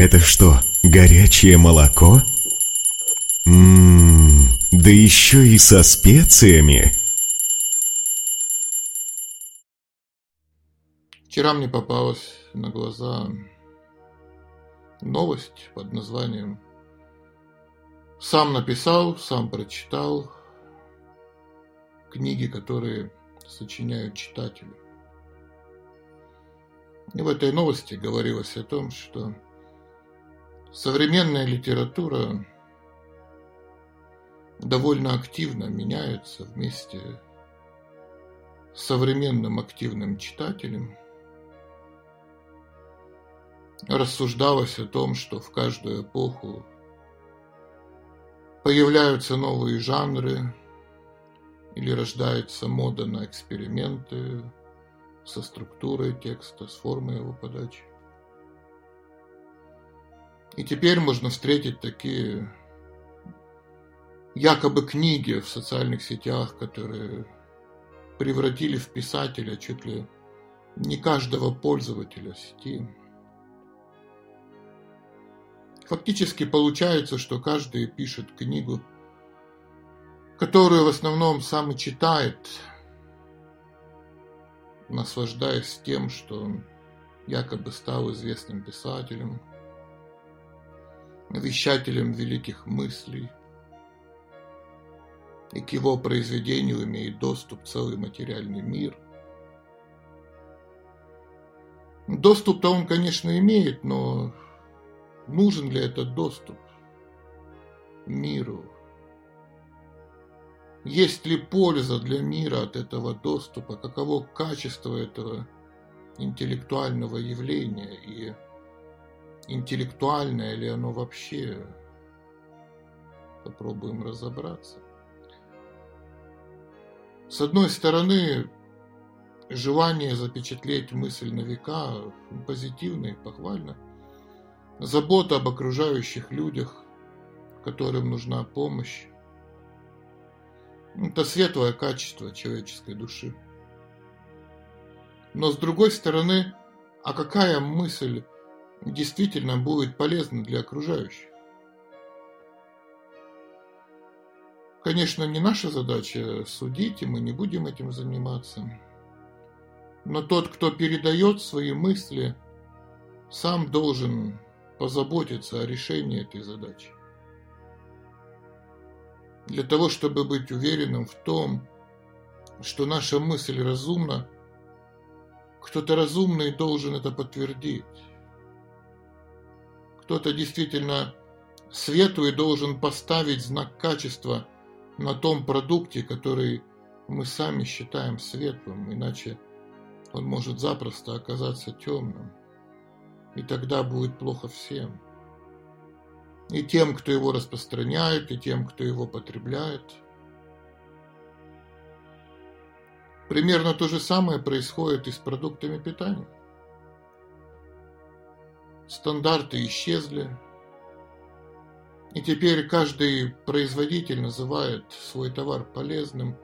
Это что, горячее молоко? Ммм, да еще и со специями. Вчера мне попалась на глаза новость под названием «Сам написал, сам прочитал книги, которые сочиняют читатели». И в этой новости говорилось о том, что современная литература довольно активно меняется вместе с современным активным читателем. Рассуждалось о том, что в каждую эпоху появляются новые жанры или рождается мода на эксперименты, со структурой текста, с формой его подачи. И теперь можно встретить такие якобы книги в социальных сетях, которые превратили в писателя чуть ли не каждого пользователя сети. Фактически получается, что каждый пишет книгу, которую в основном сам и читает, наслаждаясь тем, что он якобы стал известным писателем, вещателем великих мыслей, и к его произведению имеет доступ целый материальный мир. Доступ-то он, конечно, имеет, но нужен ли этот доступ миру? Есть ли польза для мира от этого доступа? Каково качество этого интеллектуального явления? И интеллектуальное ли оно вообще? Попробуем разобраться. С одной стороны, желание запечатлеть мысль на века позитивно и похвально. Забота об окружающих людях, которым нужна помощь. Это светлое качество человеческой души. Но с другой стороны, а какая мысль действительно будет полезна для окружающих? Конечно, не наша задача судить, и мы не будем этим заниматься. Но тот, кто передает свои мысли, сам должен позаботиться о решении этой задачи для того, чтобы быть уверенным в том, что наша мысль разумна, кто-то разумный должен это подтвердить. Кто-то действительно светлый должен поставить знак качества на том продукте, который мы сами считаем светлым, иначе он может запросто оказаться темным. И тогда будет плохо всем и тем, кто его распространяет, и тем, кто его потребляет. Примерно то же самое происходит и с продуктами питания. Стандарты исчезли, и теперь каждый производитель называет свой товар полезным,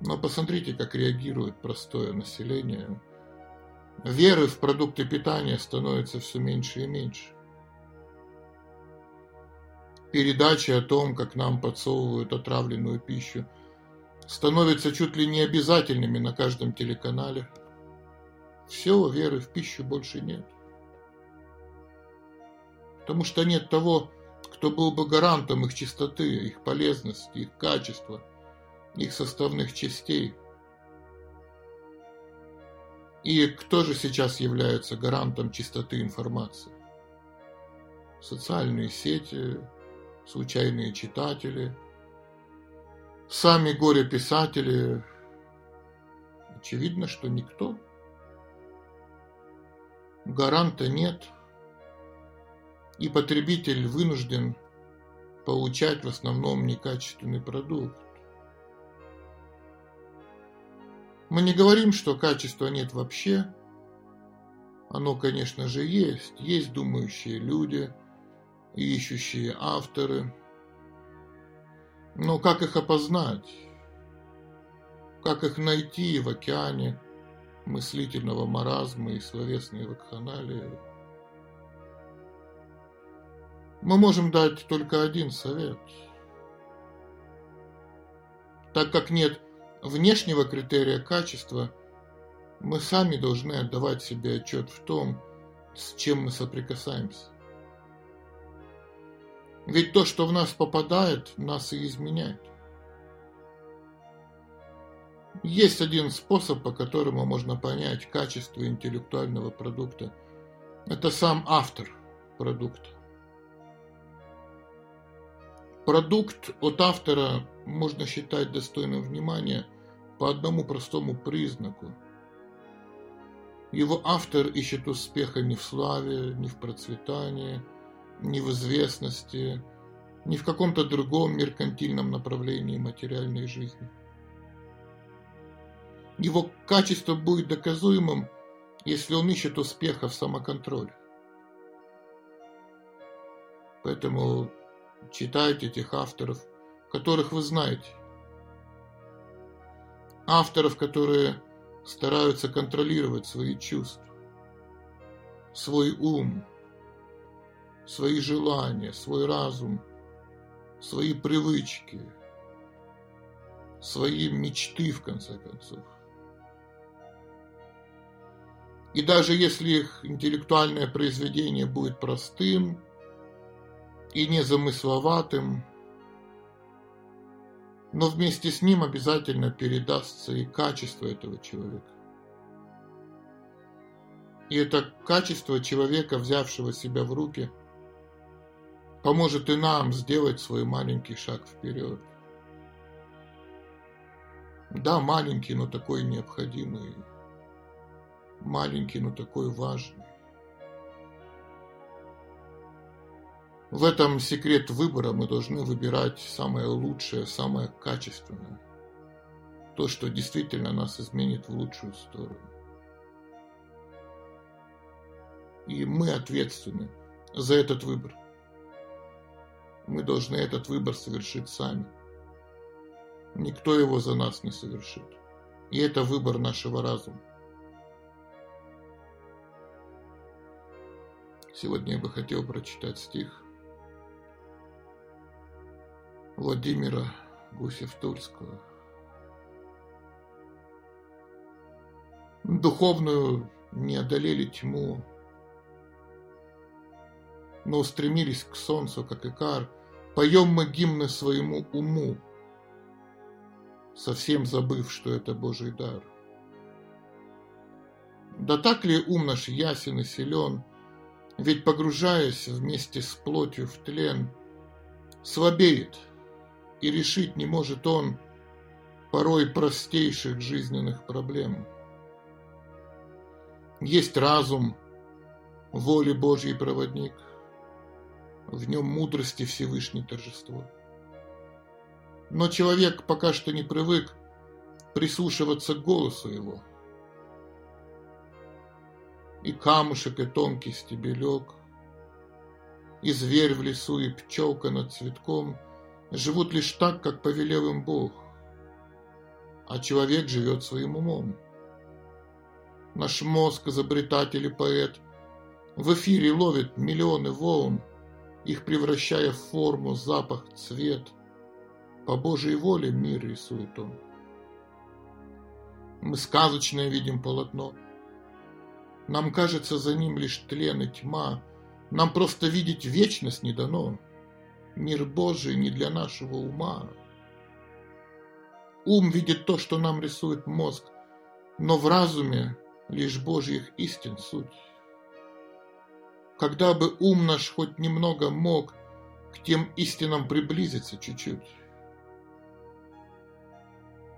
но посмотрите, как реагирует простое население. Веры в продукты питания становится все меньше и меньше передачи о том, как нам подсовывают отравленную пищу, становятся чуть ли не обязательными на каждом телеканале. Все, веры в пищу больше нет. Потому что нет того, кто был бы гарантом их чистоты, их полезности, их качества, их составных частей. И кто же сейчас является гарантом чистоты информации? Социальные сети, случайные читатели, сами горе-писатели. Очевидно, что никто. Гаранта нет. И потребитель вынужден получать в основном некачественный продукт. Мы не говорим, что качества нет вообще. Оно, конечно же, есть. Есть думающие люди – ищущие авторы. Но как их опознать? Как их найти в океане мыслительного маразма и словесной вакханалии? Мы можем дать только один совет. Так как нет внешнего критерия качества, мы сами должны отдавать себе отчет в том, с чем мы соприкасаемся. Ведь то, что в нас попадает, нас и изменяет. Есть один способ, по которому можно понять качество интеллектуального продукта. Это сам автор продукта. Продукт от автора можно считать достойным внимания по одному простому признаку. Его автор ищет успеха не в славе, не в процветании, не в известности, не в каком-то другом меркантильном направлении материальной жизни. Его качество будет доказуемым, если он ищет успеха в самоконтроле. Поэтому читайте этих авторов, которых вы знаете. Авторов, которые стараются контролировать свои чувства, свой ум, свои желания, свой разум, свои привычки, свои мечты, в конце концов. И даже если их интеллектуальное произведение будет простым и незамысловатым, но вместе с ним обязательно передастся и качество этого человека. И это качество человека, взявшего себя в руки, поможет и нам сделать свой маленький шаг вперед. Да, маленький, но такой необходимый маленький, но такой важный. В этом секрет выбора мы должны выбирать самое лучшее, самое качественное. То, что действительно нас изменит в лучшую сторону. И мы ответственны за этот выбор. Мы должны этот выбор совершить сами. Никто его за нас не совершит. И это выбор нашего разума. Сегодня я бы хотел прочитать стих Владимира Гусев-Тульского. Духовную не одолели тьму, но устремились к солнцу, как икар. Поем мы гимны своему уму, совсем забыв, что это Божий дар. Да так ли ум наш ясен и силен, ведь погружаясь вместе с плотью в тлен, слабеет, и решить не может он порой простейших жизненных проблем. Есть разум, воли Божьей проводник, в нем мудрости Всевышний торжество. Но человек пока что не привык прислушиваться к голосу его – и камушек, и тонкий стебелек, И зверь в лесу, и пчелка над цветком Живут лишь так, как повелел им Бог, А человек живет своим умом. Наш мозг, изобретатель и поэт, В эфире ловит миллионы волн, Их превращая в форму, запах, цвет. По Божьей воле мир рисует он. Мы сказочное видим полотно — нам кажется за ним лишь тлен и тьма. Нам просто видеть вечность не дано. Мир Божий не для нашего ума. Ум видит то, что нам рисует мозг, но в разуме лишь Божьих истин суть. Когда бы ум наш хоть немного мог к тем истинам приблизиться чуть-чуть.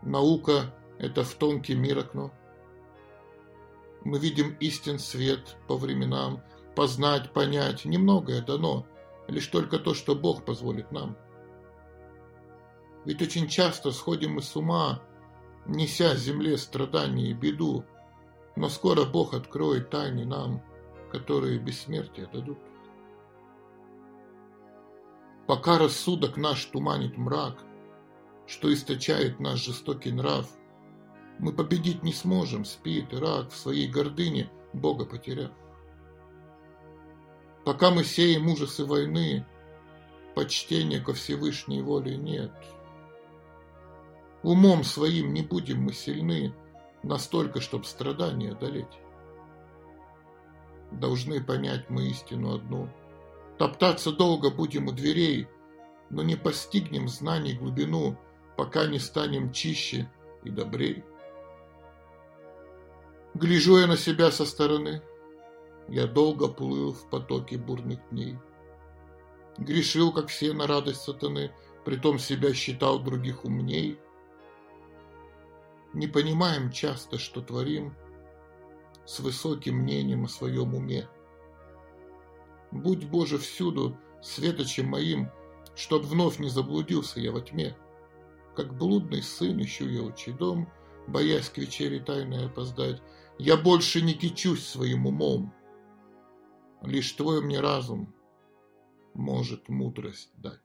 Наука – это в тонкий мир окно. Мы видим истин свет по временам, познать, понять, немногое дано, лишь только то, что Бог позволит нам. Ведь очень часто сходим мы с ума, неся земле страдания и беду, но скоро Бог откроет тайны нам, которые бессмертие дадут. Пока рассудок наш туманит мрак, что источает наш жестокий нрав, мы победить не сможем, спит Ирак в своей гордыне, Бога потеряв. Пока мы сеем ужасы войны, почтения ко Всевышней воле нет. Умом своим не будем мы сильны настолько, чтоб страдания одолеть. Должны понять мы истину одну. Топтаться долго будем у дверей, но не постигнем знаний глубину, пока не станем чище и добрей. Гляжу я на себя со стороны, я долго плыл в потоке бурных дней. Грешил, как все, на радость сатаны, притом себя считал других умней. Не понимаем часто, что творим, с высоким мнением о своем уме. Будь, Боже, всюду светочем моим, чтоб вновь не заблудился я во тьме. Как блудный сын ищу я отчий дом, боясь к вечере тайной опоздать. Я больше не кичусь своим умом. Лишь твой мне разум может мудрость дать.